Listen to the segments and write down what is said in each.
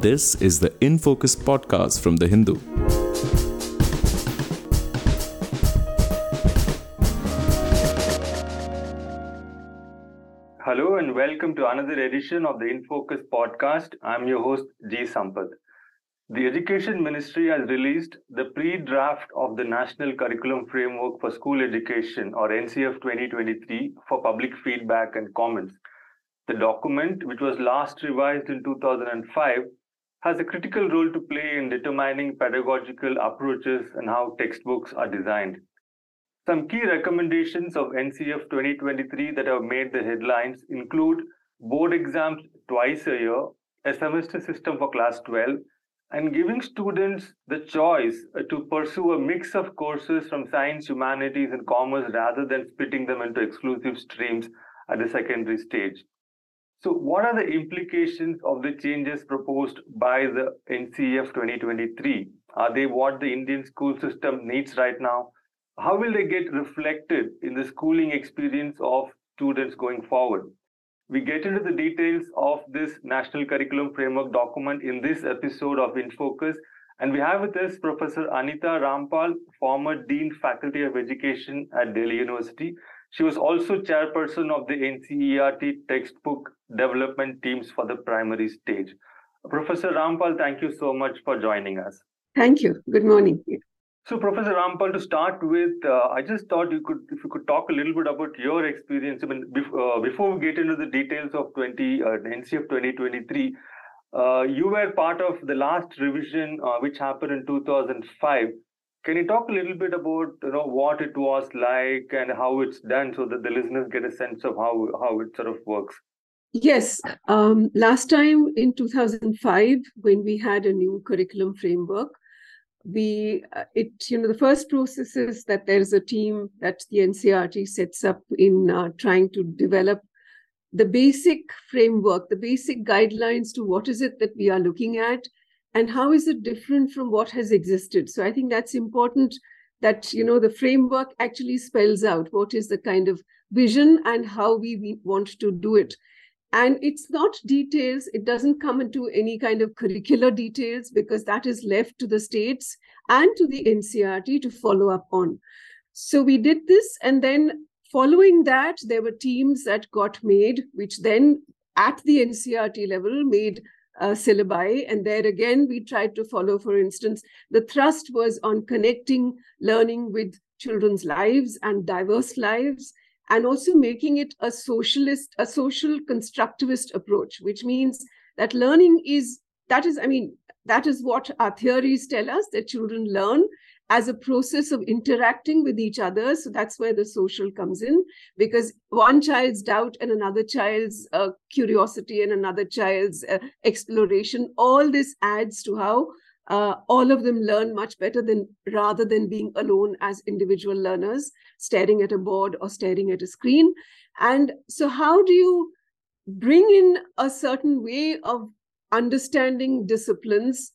This is the In Focus podcast from The Hindu. Hello and welcome to another edition of the In Focus podcast. I'm your host, G. Sampath. The Education Ministry has released the pre draft of the National Curriculum Framework for School Education, or NCF 2023, for public feedback and comments. The document, which was last revised in 2005, has a critical role to play in determining pedagogical approaches and how textbooks are designed. Some key recommendations of NCF 2023 that have made the headlines include board exams twice a year, a semester system for class 12, and giving students the choice to pursue a mix of courses from science, humanities, and commerce rather than splitting them into exclusive streams at the secondary stage. So, what are the implications of the changes proposed by the NCF 2023? Are they what the Indian school system needs right now? How will they get reflected in the schooling experience of students going forward? We get into the details of this National Curriculum Framework document in this episode of In Focus. And we have with us Professor Anita Rampal, former Dean Faculty of Education at Delhi University. She was also chairperson of the NCERT textbook development teams for the primary stage. Professor Rampal, thank you so much for joining us. Thank you. Good morning. So, Professor Rampal, to start with, uh, I just thought you could, if you could talk a little bit about your experience. I mean, uh, before we get into the details of 20 uh, NCF 2023, uh, you were part of the last revision, uh, which happened in 2005. Can you talk a little bit about you know what it was like and how it's done, so that the listeners get a sense of how how it sort of works? Yes. Um, last time in 2005, when we had a new curriculum framework, we uh, it you know the first process is that there is a team that the NCERT sets up in uh, trying to develop the basic framework, the basic guidelines to what is it that we are looking at and how is it different from what has existed? So i think that's important that you know the framework actually spells out what is the kind of vision and how we, want to do it. And it's not details. It doesn't come into any kind of curricular details because that is left to the states and to the ncert to follow up on. So we did this and then following that there were teams that got made which then at the ncert level made uh, syllabi. And there again, we tried to follow, for instance, the thrust was on connecting learning with children's lives and diverse lives, and also making it a socialist, a social constructivist approach, which means that learning is, that is, I mean, that is what our theories tell us that children learn as a process of interacting with each other. So that's where the social comes in, because one child's doubt and another child's uh, curiosity and another child's uh, exploration, all this adds to how uh, all of them learn much better than rather than being alone as individual learners, staring at a board or staring at a screen. And so, how do you bring in a certain way of understanding disciplines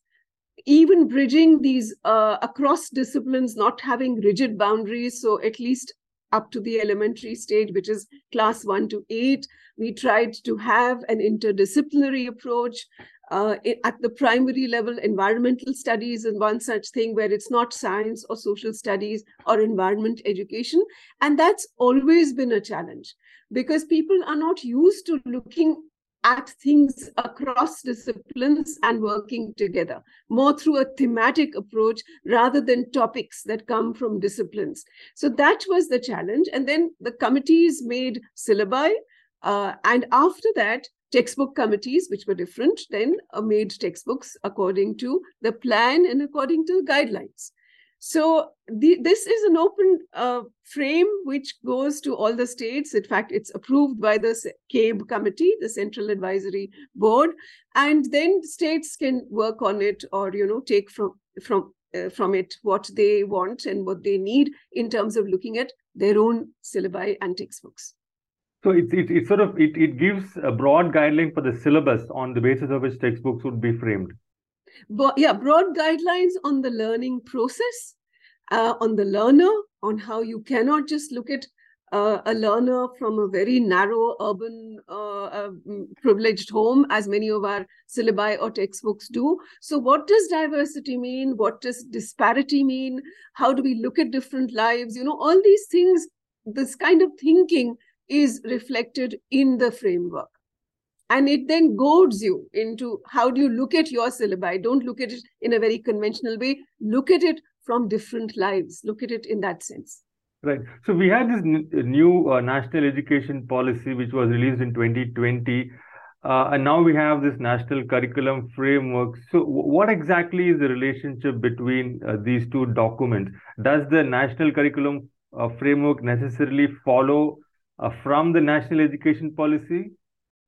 even bridging these uh, across disciplines, not having rigid boundaries. So, at least up to the elementary stage, which is class one to eight, we tried to have an interdisciplinary approach. Uh, at the primary level, environmental studies is one such thing where it's not science or social studies or environment education. And that's always been a challenge because people are not used to looking at things across disciplines and working together, more through a thematic approach rather than topics that come from disciplines. So that was the challenge. And then the committees made syllabi. Uh, and after that, textbook committees, which were different, then uh, made textbooks according to the plan and according to guidelines. So the, this is an open uh, frame which goes to all the states. In fact, it's approved by the CABE committee, the Central Advisory Board, and then states can work on it or you know take from from uh, from it what they want and what they need in terms of looking at their own syllabi and textbooks. So it, it, it sort of it, it gives a broad guideline for the syllabus on the basis of which textbooks would be framed but yeah, broad guidelines on the learning process, uh, on the learner, on how you cannot just look at uh, a learner from a very narrow urban uh, uh, privileged home, as many of our syllabi or textbooks do. So, what does diversity mean? What does disparity mean? How do we look at different lives? You know, all these things, this kind of thinking is reflected in the framework. And it then goads you into how do you look at your syllabi? Don't look at it in a very conventional way. Look at it from different lives. Look at it in that sense. Right. So we had this new uh, national education policy, which was released in 2020. Uh, and now we have this national curriculum framework. So, what exactly is the relationship between uh, these two documents? Does the national curriculum uh, framework necessarily follow uh, from the national education policy?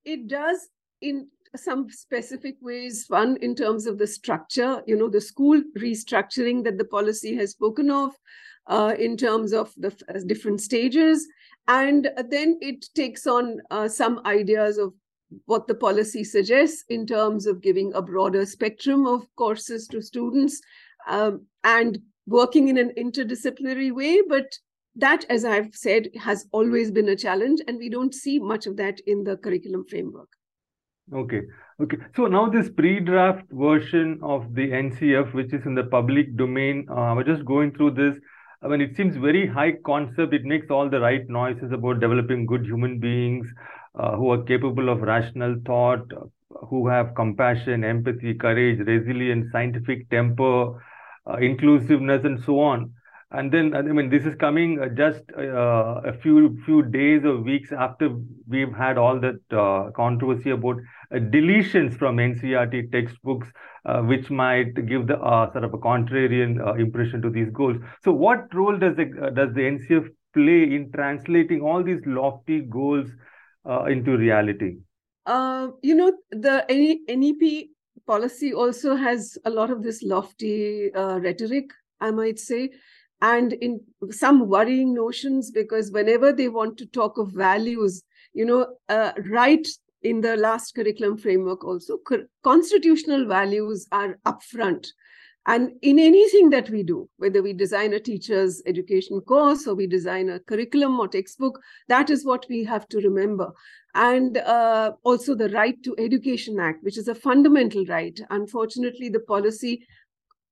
It does in some specific ways. One, in terms of the structure, you know, the school restructuring that the policy has spoken of uh, in terms of the uh, different stages. And then it takes on uh, some ideas of what the policy suggests in terms of giving a broader spectrum of courses to students um, and working in an interdisciplinary way. But that, as I've said, has always been a challenge, and we don't see much of that in the curriculum framework. Okay. Okay. So now this pre-draft version of the NCF, which is in the public domain, uh, we're just going through this. I mean, it seems very high concept. It makes all the right noises about developing good human beings uh, who are capable of rational thought, who have compassion, empathy, courage, resilience, scientific temper, uh, inclusiveness, and so on and then I mean this is coming uh, just uh, a few few days or weeks after we've had all that uh, controversy about uh, deletions from NCERT textbooks, uh, which might give the uh, sort of a contrarian impression to these goals. So, what role does the does the NCF play in translating all these lofty goals into reality? you know, the NEP policy also has a lot of this lofty rhetoric, I might say and in some worrying notions because whenever they want to talk of values you know uh, right in the last curriculum framework also constitutional values are upfront. And in anything that we do whether we design a teacher's education course or we design a curriculum or textbook that is what we have to remember. And uh, also the right to education act which is a fundamental right. Unfortunately the policy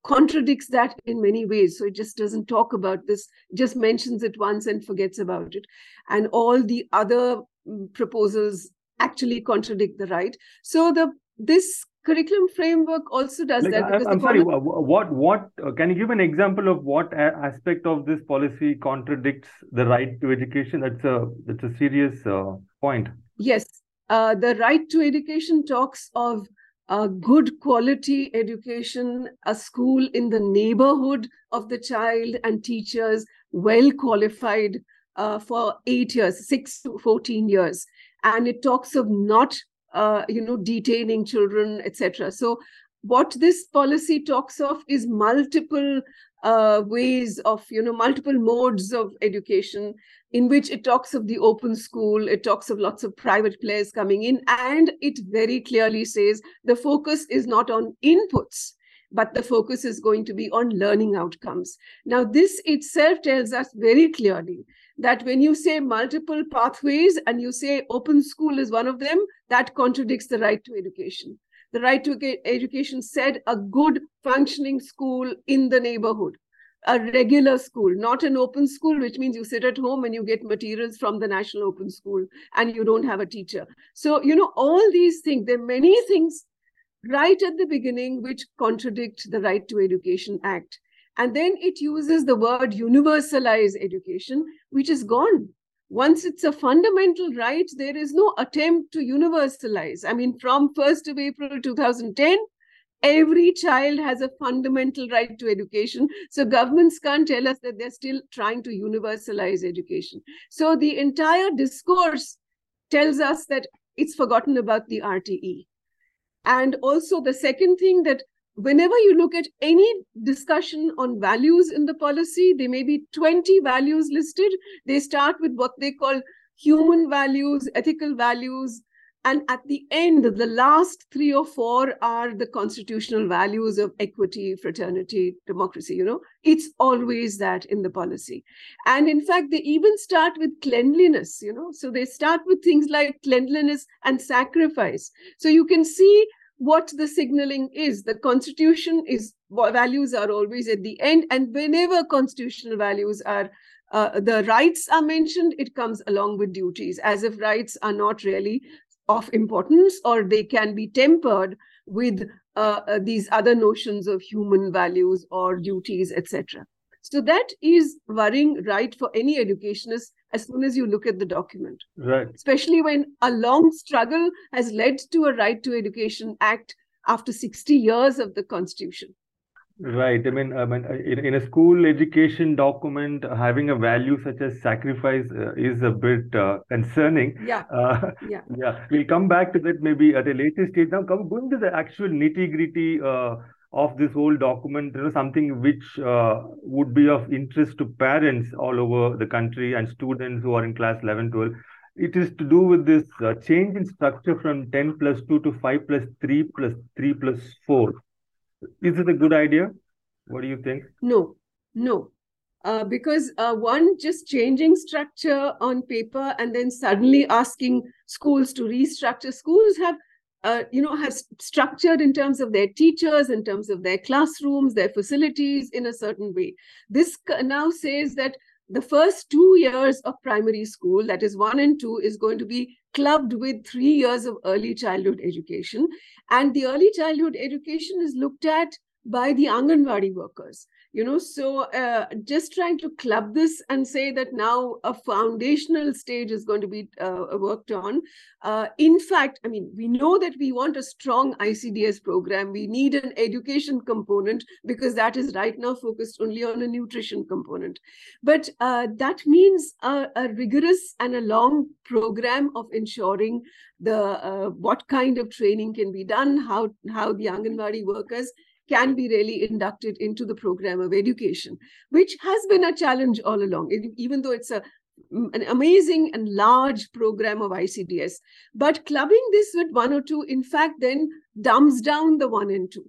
contradicts that in many ways. So it just doesn't talk about this, just mentions it once and forgets about it. And all the other mm, proposals actually contradict the right. So the this curriculum framework also does like, that. I, am sorry. What what uh, can you give an example of what aspect of this policy contradicts the right to education? That's a that's a serious uh, point. Yes, uh, the right to education talks of a good quality education, a school in the neighborhood of the child, and teachers well qualified uh, for eight years, six to 14 years. And it talks of not, uh, you know, detaining children, etc. So what this policy talks of is multiple uh, ways of you know multiple modes of education in which it talks of the open school it talks of lots of private players coming in and it very clearly says the focus is not on inputs but the focus is going to be on learning outcomes. Now this itself tells us very clearly that when you say multiple pathways and you say open school is one of them that contradicts the right to education the right to education said a good functioning school in the neighborhood a regular school not an open school which means you sit at home and you get materials from the national open school and you don't have a teacher. So you know all these things there are many things right at the beginning which contradict the right to education act. And then it uses the word universalize education which is gone once it's a fundamental right, there is no attempt to universalize. I mean, from 1st of April 2010, every child has a fundamental right to education. So governments can't tell us that they're still trying to universalize education. So the entire discourse tells us that it's forgotten about the RTE. And also the second thing that whenever you look at any discussion on values in the policy, there may be 20 values listed. They start with what they call human values, ethical values, and at the end the last three or four are the constitutional values of equity fraternity democracy you know. It's always that in the policy. And in fact they even start with cleanliness you know. So they start with things like cleanliness and sacrifice. So you can see what the signaling is the constitution is values are always at the end and whenever constitutional values are uh, the rights are mentioned, it comes along with duties, as if rights are not really of importance or they can be tempered with uh, uh, these other notions of human values or duties, etc. So that is worrying, right, for any educationist as soon as you look at the document. Right. Especially when a long struggle has led to a Right to Education Act after 60 years of the Constitution. Right. I mean, I mean, uh, in, in a school education document, having a value such as sacrifice uh, is a bit uh, concerning. Yeah. Uh, yeah. Yeah. We'll come back to that maybe at a later stage. Now, come going to the actual nitty gritty uh, of this whole document. You know, something which uh, would be of interest to parents all over the country and students who are in class 11, 12. It is to do with this change in structure from 10 plus 2 to 5 plus 3 plus 3 plus 4 is it a good idea? What do you think? No, no. Uh, because uh, one just changing structure on paper and then suddenly asking schools to restructure schools have uh, you know have structured in terms of their teachers in terms of their classrooms their facilities in a certain way this now says that the first two years of primary school that is one and two is going to be clubbed with three years of early childhood education. And the early childhood education is looked at by the Anganwadi workers you know so uh, just trying to club this and say that now a foundational stage is going to be uh, worked on. Uh, in fact i mean we know that we want a strong icds program. We need an education component because that is right now focused only on a nutrition component. But uh, that means a, a, rigorous and a long program of ensuring the uh, what kind of training can be done how how the anganwadi workers can be really inducted into the program of education, which has been a challenge all along, even though it's a an amazing and large program of ICDS. But clubbing this with one or two, in fact, then dumbs down the one and two.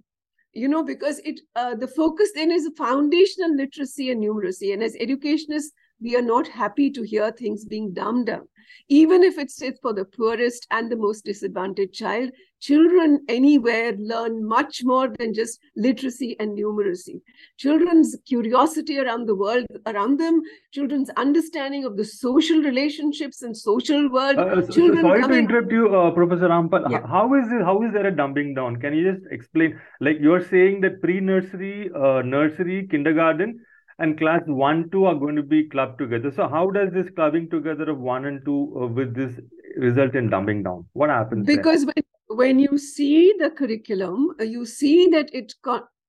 You know, because it uh, the focus then is foundational literacy and numeracy. And as educationists, we are not happy to hear things being dumbed down. Even if it's for the poorest and the most disadvantaged child children anywhere learn much more than just literacy and numeracy. Children's curiosity around the world around them children's understanding of the social relationships and social world uh, so, children sorry coming... to interrupt you uh, professor rampal. Yeah. how is it how is there a dumbing down? Can you just explain? Like you're saying that pre-nursery uh, nursery kindergarten and class 1 2 are going to be clubbed together. So how does this clubbing together of 1 and 2 uh, with this result in dumbing down? What happens because when, when you see the curriculum uh, you see that it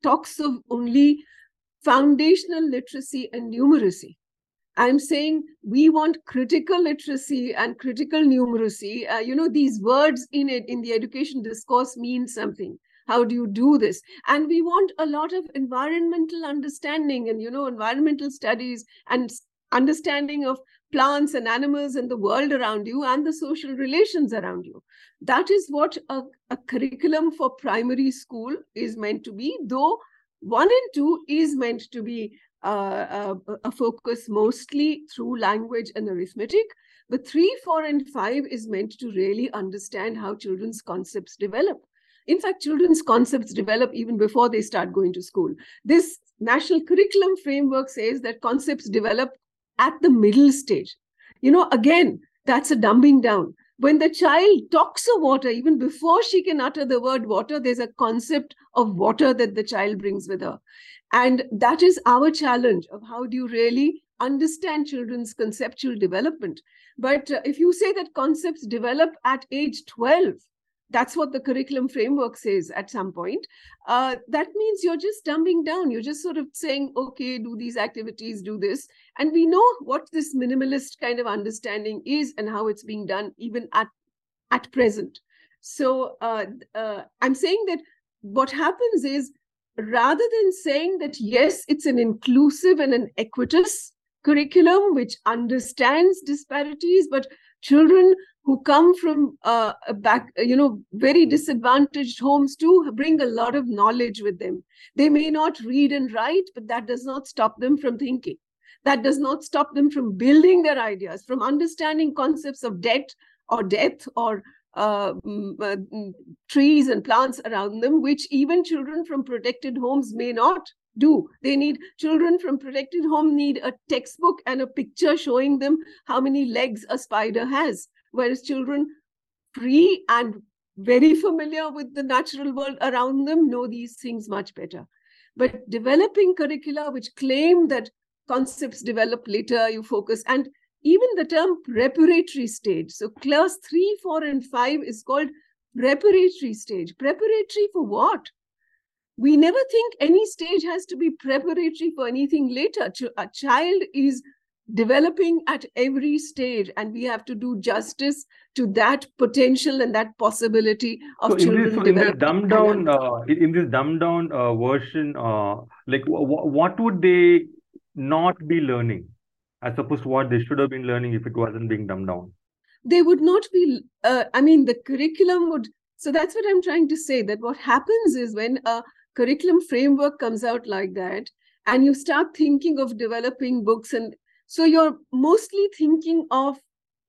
talks of only foundational literacy and numeracy. I'm saying we want critical literacy and critical numeracy. Uh, you know these words in it in the education discourse mean something how do you do this and we want a lot of environmental understanding and you know environmental studies and understanding of plants and animals and the world around you and the social relations around you that is what a, a curriculum for primary school is meant to be though one and two is meant to be uh, a, uh, a focus mostly through language and arithmetic but three, four, and five is meant to really understand how children's concepts develop. In fact, children's concepts develop even before they start going to school. This national curriculum framework says that concepts develop at the middle stage. You know, again, that's a dumbing down. When the child talks of water, even before she can utter the word water, there's a concept of water that the child brings with her. And that is our challenge of how do you really understand children's conceptual development. But uh, if you say that concepts develop at age 12, that's what the curriculum framework says at some point. Uh, that means you're just dumbing down. You're just sort of saying okay do these activities do this. And we know what this minimalist kind of understanding is and how it's being done even at at present. So uh, uh, i'm saying that what happens is rather than saying that yes it's an inclusive and an equitous curriculum which understands disparities but children who come from uh, back, you know, very disadvantaged homes too bring a lot of knowledge with them. They may not read and write, but that does not stop them from thinking. That does not stop them from building their ideas, from understanding concepts of debt or death or uh, mm, uh, mm, trees and plants around them, which even children from protected homes may not do. They need children from protected home need a textbook and a picture showing them how many legs a spider has, whereas children free and very familiar with the natural world around them know these things much better. But developing curricula which claim that concepts develop later, you focus, and even the term preparatory stage. So class three, four, and five is called preparatory stage. Preparatory for what? We never think any stage has to be preparatory for anything later. A child is developing at every stage and we have to do justice to that potential and that possibility of so children in this, in this dumbed down uh, in this dumbed down uh, version uh, like what would they not be learning as opposed to what they should have been learning if it wasn't being dumbed down? They would not be, uh, I mean, the curriculum would. So that's what I'm trying to say that what happens is when a curriculum framework comes out like that, and you start thinking of developing books, and so you're mostly thinking of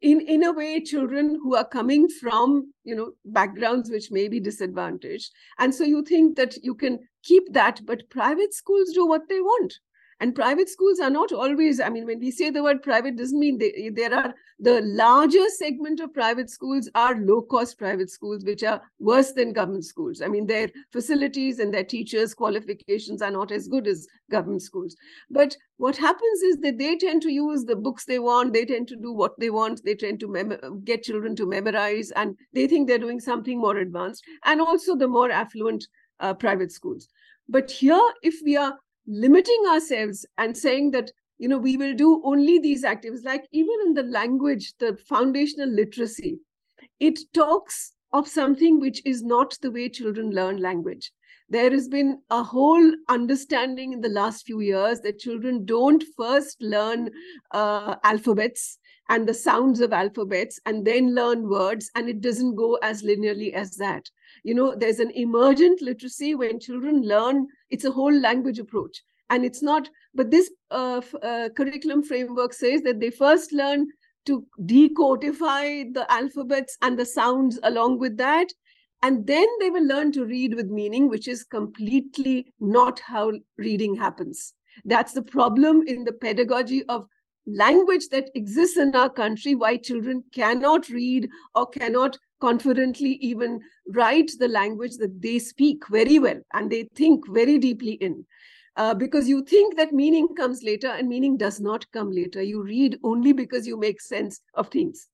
in in a way children who are coming from you know backgrounds which may be disadvantaged. And so you think that you can keep that but private schools do what they want and private schools are not always, I mean, when we say the word private, doesn't mean they, there are the larger segment of private schools are low cost private schools, which are worse than government schools. I mean, their facilities and their teachers' qualifications are not as good as government schools. But what happens is that they tend to use the books they want, they tend to do what they want, they tend to mem- get children to memorize, and they think they're doing something more advanced, and also the more affluent uh, private schools. But here, if we are limiting ourselves and saying that you know we will do only these activities like even in the language the foundational literacy it talks of something which is not the way children learn language. There has been a whole understanding in the last few years that children don't first learn uh, alphabets and the sounds of alphabets and then learn words and it doesn't go as linearly as that. You know there's an emergent literacy when children learn it's a whole language approach and it's not but this uh, uh, curriculum framework says that they first learn to decodify the alphabets and the sounds along with that and then they will learn to read with meaning which is completely not how reading happens that's the problem in the pedagogy of language that exists in our country why children cannot read or cannot confidently even write the language that they speak very well and they think very deeply in. Uh, because you think that meaning comes later and meaning does not come later. You read only because you make sense of things.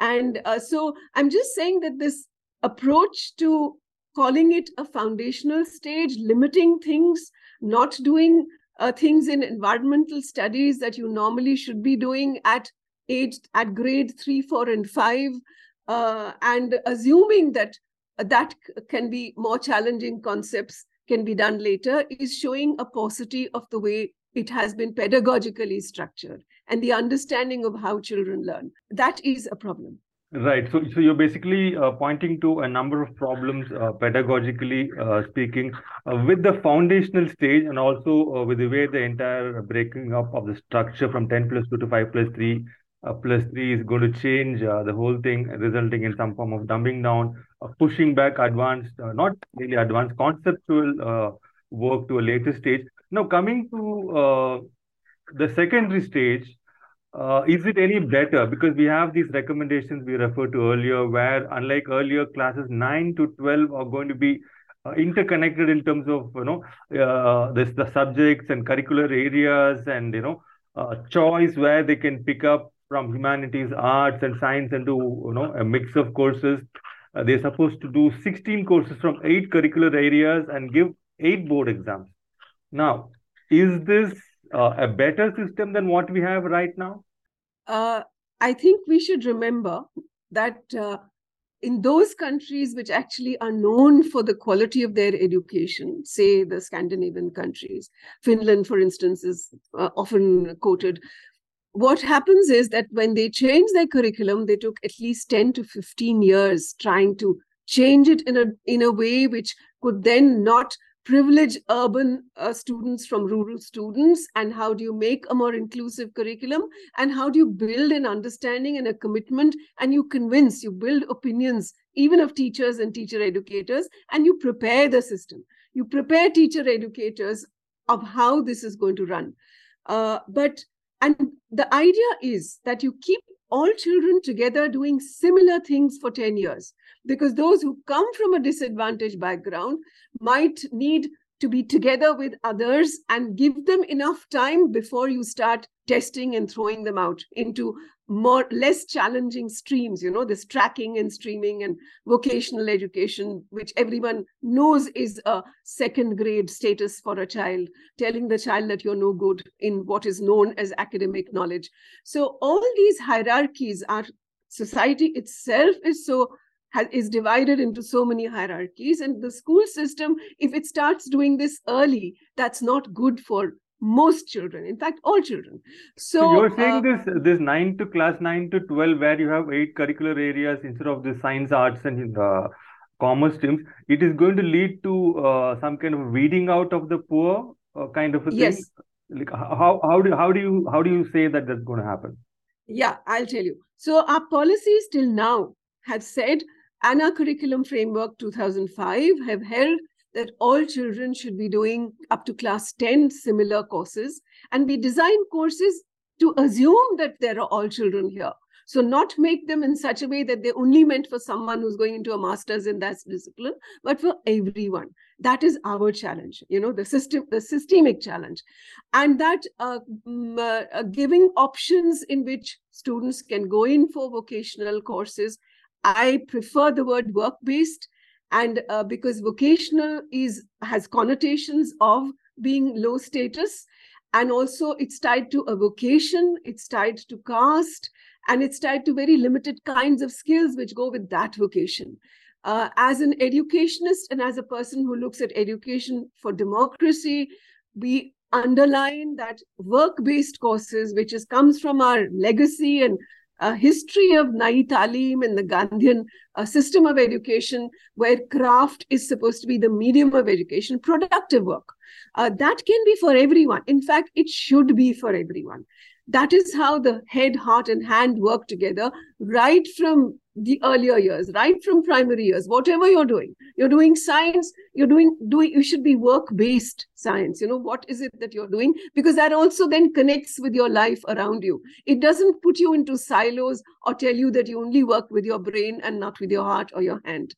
And uh, so I'm just saying that this approach to calling it a foundational stage, limiting things, not doing uh, things in environmental studies that you normally should be doing at age at grade three, four, and five, uh, and assuming that that can be more challenging concepts can be done later is showing a paucity of the way it has been pedagogically structured and the understanding of how children learn. That is a problem. Right. So, so you're basically uh, pointing to a number of problems, uh, pedagogically uh, speaking, uh, with the foundational stage and also uh, with the way the entire breaking up of the structure from 10 plus 2 to 5 plus 3 uh, plus 3 is going to change uh, the whole thing, resulting in some form of dumbing down, uh, pushing back advanced, uh, not really advanced, conceptual uh, work to a later stage. Now, coming to uh, the secondary stage, is it any better? Because we have these recommendations we referred to earlier, where unlike earlier, classes 9 to 12 are going to be interconnected in terms of you know this the subjects and curricular areas and you know uh, choice where they can pick up from humanities, arts, and science and do you know a mix of courses. Uh, they're supposed to do 16 courses from eight curricular areas and give eight board exams. Now, is this uh, a better system than what we have right now? Uh, I think we should remember that uh, in those countries which actually are known for the quality of their education, say the Scandinavian countries, Finland, for instance, is uh, often quoted what happens is that when they change their curriculum, they took at least 10 to 15 years trying to change it in a in a way which could then not privilege urban uh, students from rural students. And how do you make a more inclusive curriculum? And how do you build an understanding and a commitment? And you convince you build opinions even of teachers and teacher educators and you prepare the system. You prepare teacher educators of how this is going to run. Uh, but and the idea is that you keep all children together doing similar things for 10 years. Because those who come from a disadvantaged background might need to be together with others and give them enough time before you start testing and throwing them out into more less challenging streams you know this tracking and streaming and vocational education which everyone knows is a second grade status for a child telling the child that you're no good in what is known as academic knowledge. So all these hierarchies are society itself is so is divided into so many hierarchies and the school system if it starts doing this early that's not good for most children in fact all children. So, so you're saying uh, this this 9 to class 9 to 12 where you have eight curricular areas instead of the science arts and the commerce streams it is going to lead to uh, some kind of weeding out of the poor uh, kind of a yes. thing like how how do how do you how do you say that that's going to happen? Yeah i'll tell you. So our policies till now have said and our curriculum framework 2005 have held that all children should be doing up to class 10 similar courses. And we design courses to assume that there are all children here. So not make them in such a way that they're only meant for someone who's going into a master's in that discipline, but for everyone. That is our challenge, you know, the system, the systemic challenge. And that uh, uh, giving options in which students can go in for vocational courses. I prefer the word work-based and uh, because vocational is has connotations of being low status and also it's tied to a vocation it's tied to caste and it's tied to very limited kinds of skills which go with that vocation. Uh, as an educationist and as a person who looks at education for democracy we underline that work-based courses which is comes from our legacy and a history of Nai Talim and the Gandhian uh, system of education, where craft is supposed to be the medium of education, productive work. Uh, that can be for everyone. In fact, it should be for everyone. That is how the head, heart, and hand work together, right from the earlier years right from primary years whatever you're doing you're doing science you're doing doing you should be work based science you know what is it that you're doing? Because that also then connects with your life around you. It doesn't put you into silos or tell you that you only work with your brain and not with your heart or your hand.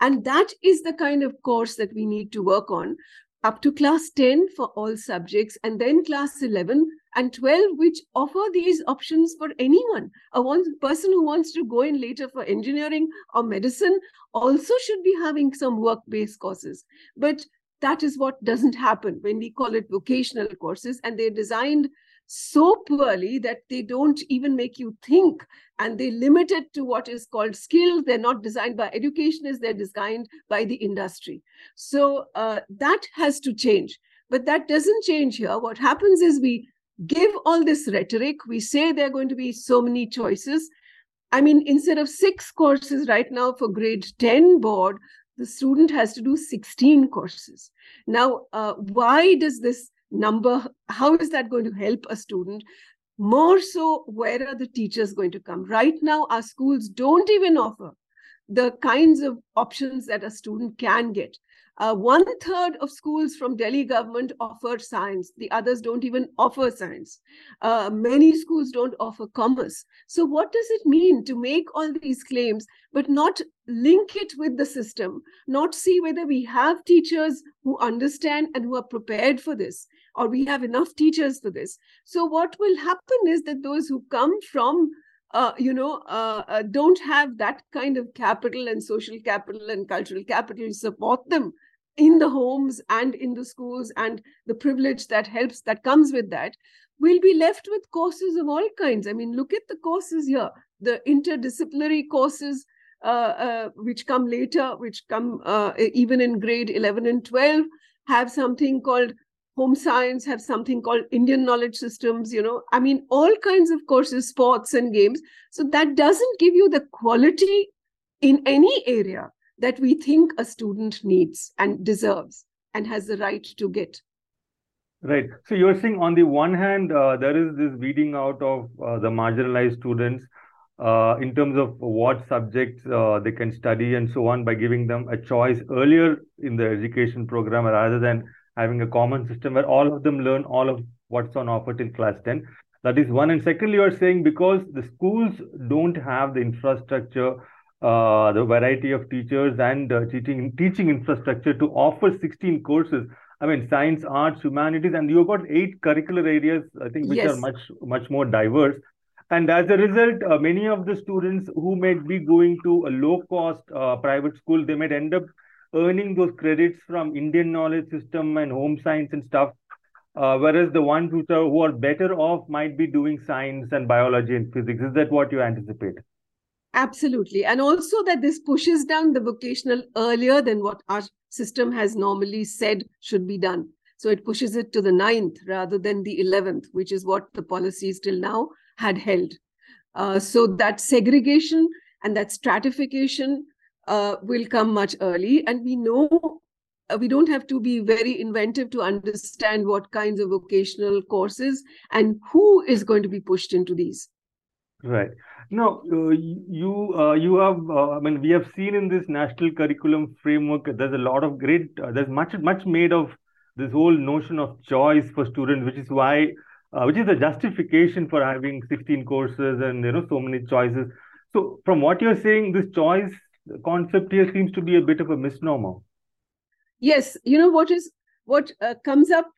And that is the kind of course that we need to work on up to class 10 for all subjects and then class 11 and 12 which offer these options for anyone. A one person who wants to go in later for engineering or medicine also should be having some work based courses. But that is what doesn't happen when we call it vocational courses and they're designed so poorly that they don't even make you think and they limit it to what is called skills. They're not designed by educationists they're designed by the industry. So uh, that has to change. But that doesn't change here. What happens is we give all this rhetoric. We say there are going to be so many choices. I mean instead of six courses right now for grade 10 board the student has to do 16 courses. Now uh, why does this number how is that going to help a student more so where are the teachers going to come right now our schools don't even offer the kinds of options that a student can get uh, one third of schools from Delhi government offer science. The others don't even offer science. Uh, many schools don't offer commerce. So what does it mean to make all these claims, but not link it with the system, not see whether we have teachers who understand and who are prepared for this, or we have enough teachers for this. So what will happen is that those who come from uh, you know, uh, uh, don't have that kind of capital and social capital and cultural capital to support them in the homes and in the schools and the privilege that helps that comes with that we'll be left with courses of all kinds i mean look at the courses here the interdisciplinary courses uh, uh, which come later which come uh, even in grade 11 and 12 have something called home science have something called Indian knowledge systems, you know, I mean, all kinds of courses, sports and games. So that doesn't give you the quality in any area that we think a student needs and deserves and has the right to get. Right. So you're saying on the one hand, uh, there is this weeding out of uh, the marginalized students uh, in terms of what subjects uh, they can study and so on by giving them a choice earlier in the education program rather than having a common system where all of them learn all of what's on offer till class 10. That is one. And secondly, you are saying because the schools don't have the infrastructure, uh, the variety of teachers and uh, teaching teaching infrastructure to offer 16 courses. I mean, science, arts, humanities, and you've got eight curricular areas, I think, which yes. are much, much more diverse. And as a result, uh, many of the students who may be going to a low cost uh, private school, they might end up earning those credits from Indian knowledge system and home science and stuff. Uh, whereas the ones who are, who are better off might be doing science and biology and physics. Is that what you anticipate? Absolutely. And also that this pushes down the vocational earlier than what our system has normally said should be done. So it pushes it to the ninth rather than the 11th, which is what the policies till now had held. Uh, so that segregation and that stratification uh, will come much early. And we know uh, we don't have to be very inventive to understand what kinds of vocational courses and who is going to be pushed into these. Right. No, uh, you uh, you have. Uh, I mean, we have seen in this national curriculum framework. There's a lot of great. Uh, there's much much made of this whole notion of choice for students, which is why, uh, which is the justification for having 16 courses and you know so many choices. So, from what you're saying, this choice concept here seems to be a bit of a misnomer. Yes, you know what is what uh, comes up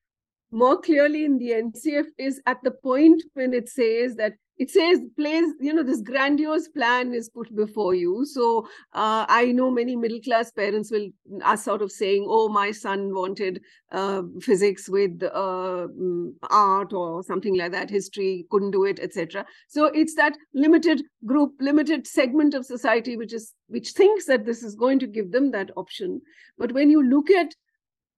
more clearly in the NCF is at the point when it says that it says plays you know this grandiose plan is put before you. So uh, i know many middle class parents will are sort of saying oh my son wanted uh, physics with uh, mm, art or something like that history couldn't do it etc so it's that limited group limited segment of society which is which thinks that this is going to give them that option. But when you look at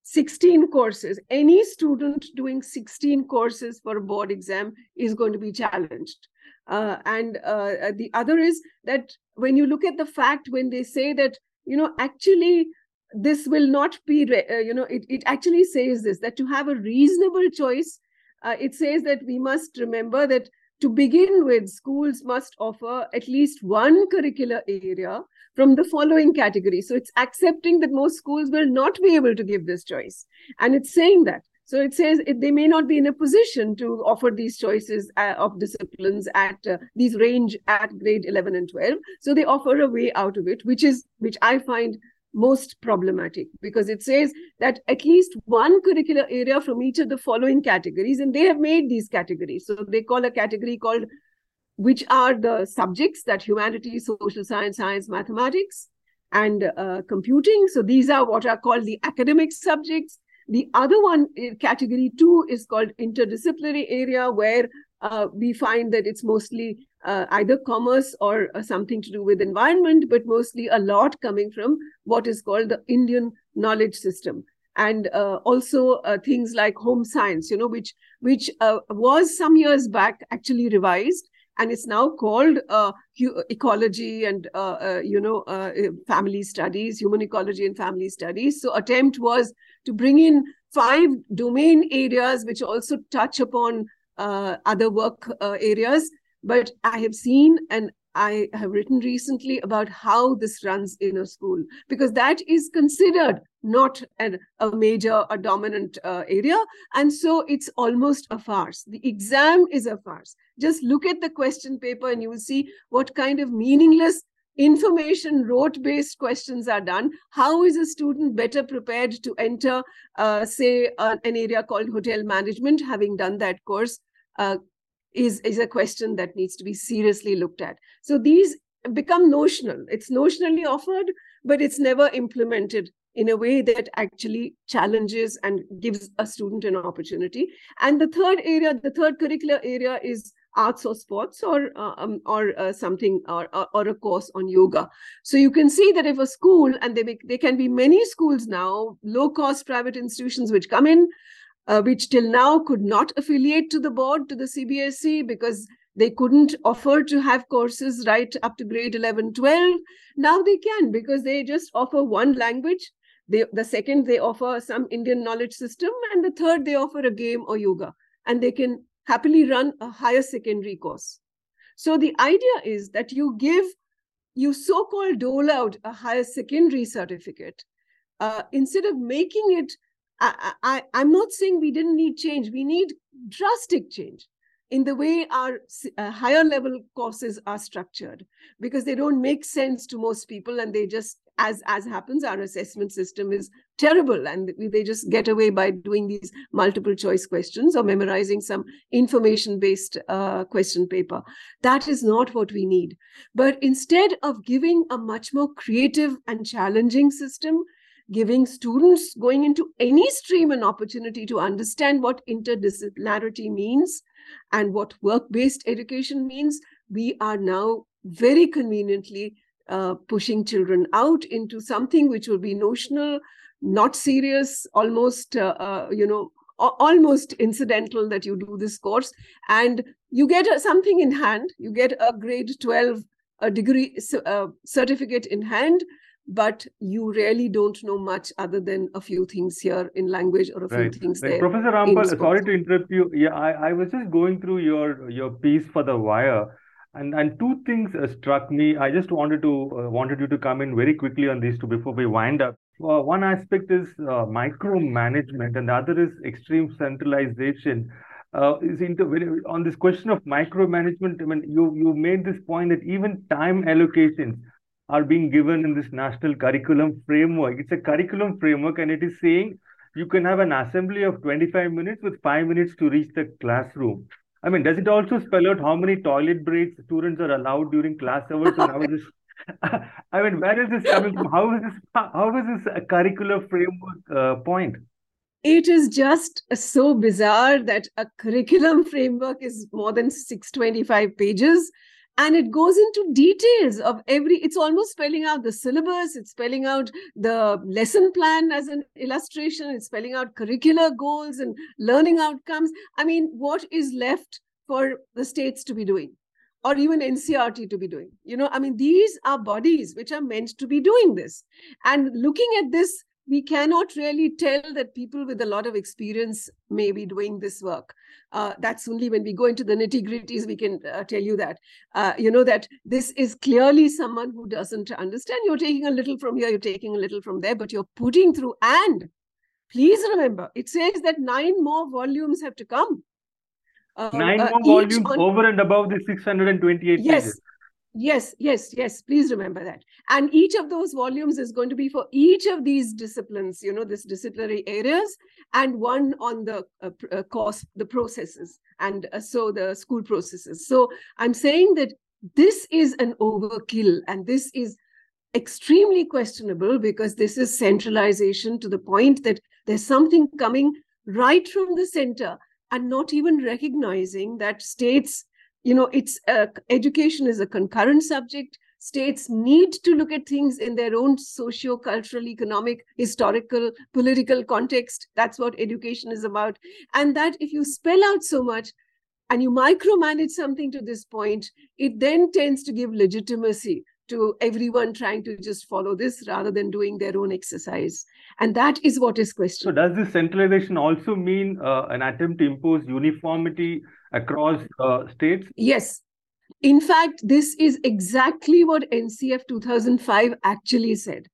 16 courses. Any student doing 16 courses for a board exam is going to be challenged. Uh, and uh, uh the other is that when you look at the fact when they say that, you know, actually this will not be, uh, you know, it, it actually says this, that to have a reasonable choice, uh, it says that we must remember that to begin with, schools must offer at least one curricular area from the following category. So it's accepting that most schools will not be able to give this choice. And it's saying that. So it says it, they may not be in a position to offer these choices uh, of disciplines at uh, these range at grade 11 and 12. So they offer a way out of it, which is which I find most problematic because it says that at least one curricular area from each of the following categories, and they have made these categories. So they call a category called which are the subjects that humanities, social science, science, mathematics, and uh, computing. So these are what are called the academic subjects. The other one, uh, category two, is called interdisciplinary area, where uh, we find that it's mostly uh, either commerce or uh, something to do with environment, but mostly a lot coming from what is called the Indian knowledge system. And uh, also uh, things like home science, you know, which which uh, was some years back actually revised, and it's now called ecology and you know family studies, human ecology and family studies. So attempt was to bring in five domain areas which also touch upon uh, other work uh, areas. But I have seen and I have written recently about how this runs in a school because that is considered not an, a major, a dominant uh, area. And so it's almost a farce. The exam is a farce. Just look at the question paper and you will see what kind of meaningless information rote based questions are done how is a student better prepared to enter uh, say uh, an area called hotel management having done that course uh, is is a question that needs to be seriously looked at. So these become notional. It's notionally offered but it's never implemented in a way that actually challenges and gives a student an opportunity. And the third area the third curricular area is arts or sports or uh, um, or uh, something or, or, or a course on yoga. So you can see that if a school and they there can be many schools now low cost private institutions which come in uh, which till now could not affiliate to the board, to the CBSE, because they couldn't offer to have courses right up to grade 11, 12. Now they can because they just offer one language. They, the second, they offer some Indian knowledge system. And the third, they offer a game or yoga. And they can happily run a higher secondary course. So the idea is that you give, you so called dole out a higher secondary certificate uh, instead of making it. I, I, I'm not saying we didn't need change, we need drastic change in the way our uh, higher level courses are structured because they don't make sense to most people and they just as as happens our assessment system is terrible and they just get away by doing these multiple choice questions or memorizing some information based uh, question paper. That is not what we need. But instead of giving a much more creative and challenging system giving students going into any stream an opportunity to understand what interdisciplinarity means and what work-based education means, we are now very conveniently uh, pushing children out into something which will be notional, not serious, almost, uh, uh, you know, almost incidental that you do this course. And you get something in hand. You get a grade 12 a degree uh, certificate in hand but you really don't know much other than a few things here in language or a few right. things right. there. Professor Rampal, sorry to interrupt you. Yeah, I, I was just going through your your piece for the wire, and and two things uh, struck me. I just wanted to uh, wanted you to come in very quickly on these two before we wind up. Uh, one aspect is uh, micromanagement, and the other is extreme centralization. Uh, is into on this question of micromanagement. I mean, you you made this point that even time allocations are being given in this national curriculum framework. It's a curriculum framework, and it is saying you can have an assembly of 25 minutes with five minutes to reach the classroom. I mean, does it also spell out how many toilet breaks students are allowed during class hours? And how is this? I mean, where is this coming from? How is this? How is this a curricular framework uh, point? It is just so bizarre that a curriculum framework is more than 625 pages and it goes into details of every it's almost spelling out the syllabus it's spelling out the lesson plan as an illustration it's spelling out curricular goals and learning outcomes. I mean what is left for the states to be doing? Or even ncert to be doing? You know i mean these are bodies which are meant to be doing this. And looking at this we cannot really tell that people with a lot of experience may be doing this work. Uh, that's only when we go into the nitty gritties we can uh, tell you that. Uh, you know that this is clearly someone who doesn't understand. You're taking a little from here, you're taking a little from there, but you're putting through. And please remember, it says that nine more volumes have to come. Uh, nine uh, more volumes on... over and above the 628 yes. pages. Yes, yes, yes. Please remember that. And each of those volumes is going to be for each of these disciplines, you know, this disciplinary areas, and one on the uh, uh, course, the processes, and uh, so the school processes. So I'm saying that this is an overkill, and this is extremely questionable because this is centralization to the point that there's something coming right from the center and not even recognizing that states you know it's uh, education is a concurrent subject states need to look at things in their own socio cultural economic historical political context that's what education is about and that if you spell out so much and you micromanage something to this point it then tends to give legitimacy to everyone trying to just follow this rather than doing their own exercise. And that is what is questioned. So, does this centralization also mean uh, an attempt to impose uniformity across uh, states? Yes. In fact, this is exactly what NCF 2005 actually said.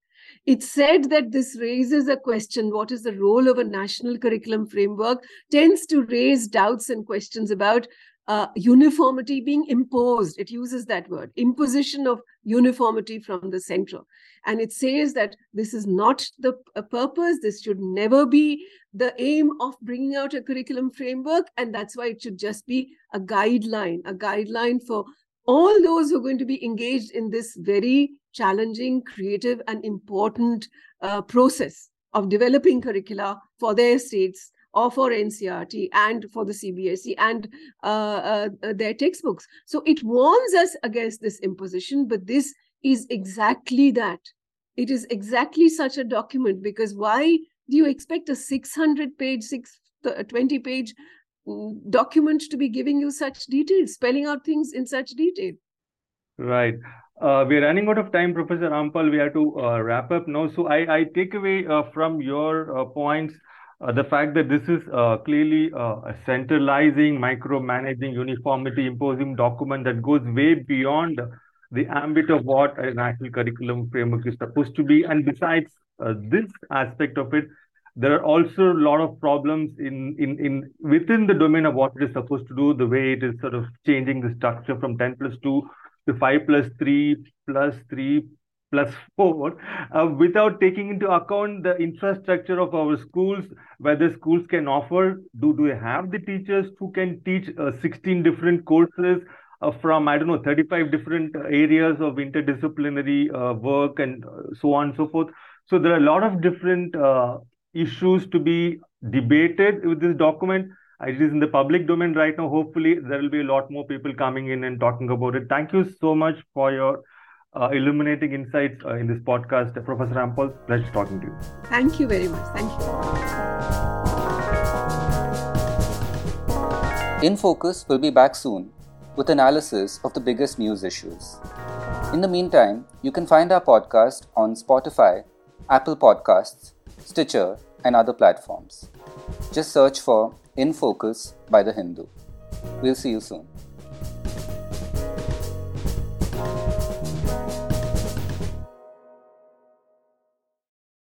It said that this raises a question what is the role of a national curriculum framework? Tends to raise doubts and questions about uh, uniformity being imposed. It uses that word, imposition of uniformity from the central. And it says that this is not the purpose. This should never be the aim of bringing out a curriculum framework. And that's why it should just be a guideline, a guideline for all those who are going to be engaged in this very challenging, creative, and important uh, process of developing curricula for their states or for NCERT and for the CBSE and uh, uh, their textbooks. So it warns us against this imposition, but this is exactly that. It is exactly such a document because why do you expect a 600 page, six 20 page mm, document to be giving you such details, spelling out things in such detail. Right. Uh, we're running out of time, Professor Rampal. We have to uh, wrap up now. So I, I take away uh, from your uh, points uh, the fact that this is uh, clearly a centralizing, micromanaging, uniformity imposing document that goes way beyond the ambit of what a national curriculum framework is supposed to be. And besides this aspect of it, there are also a lot of problems in, in, in within the domain of what it is supposed to do, the way it is sort of changing the structure from 10 plus 2 to 5 plus 3 plus 3 plus 4 uh, without taking into account the infrastructure of our schools whether schools can offer do, do they have the teachers who can teach uh, 16 different courses uh, from i don't know 35 different areas of interdisciplinary uh, work and uh, so on and so forth so there are a lot of different uh, issues to be debated with this document it is in the public domain right now. Hopefully, there will be a lot more people coming in and talking about it. Thank you so much for your uh, illuminating insights uh, in this podcast. Professor Rampal, pleasure talking to you. Thank you very much. Thank you. In Focus will be back soon with analysis of the biggest news issues. In the meantime, you can find our podcast on Spotify, Apple Podcasts, Stitcher, and other platforms. Just search for in Focus by The Hindu. We'll see you soon.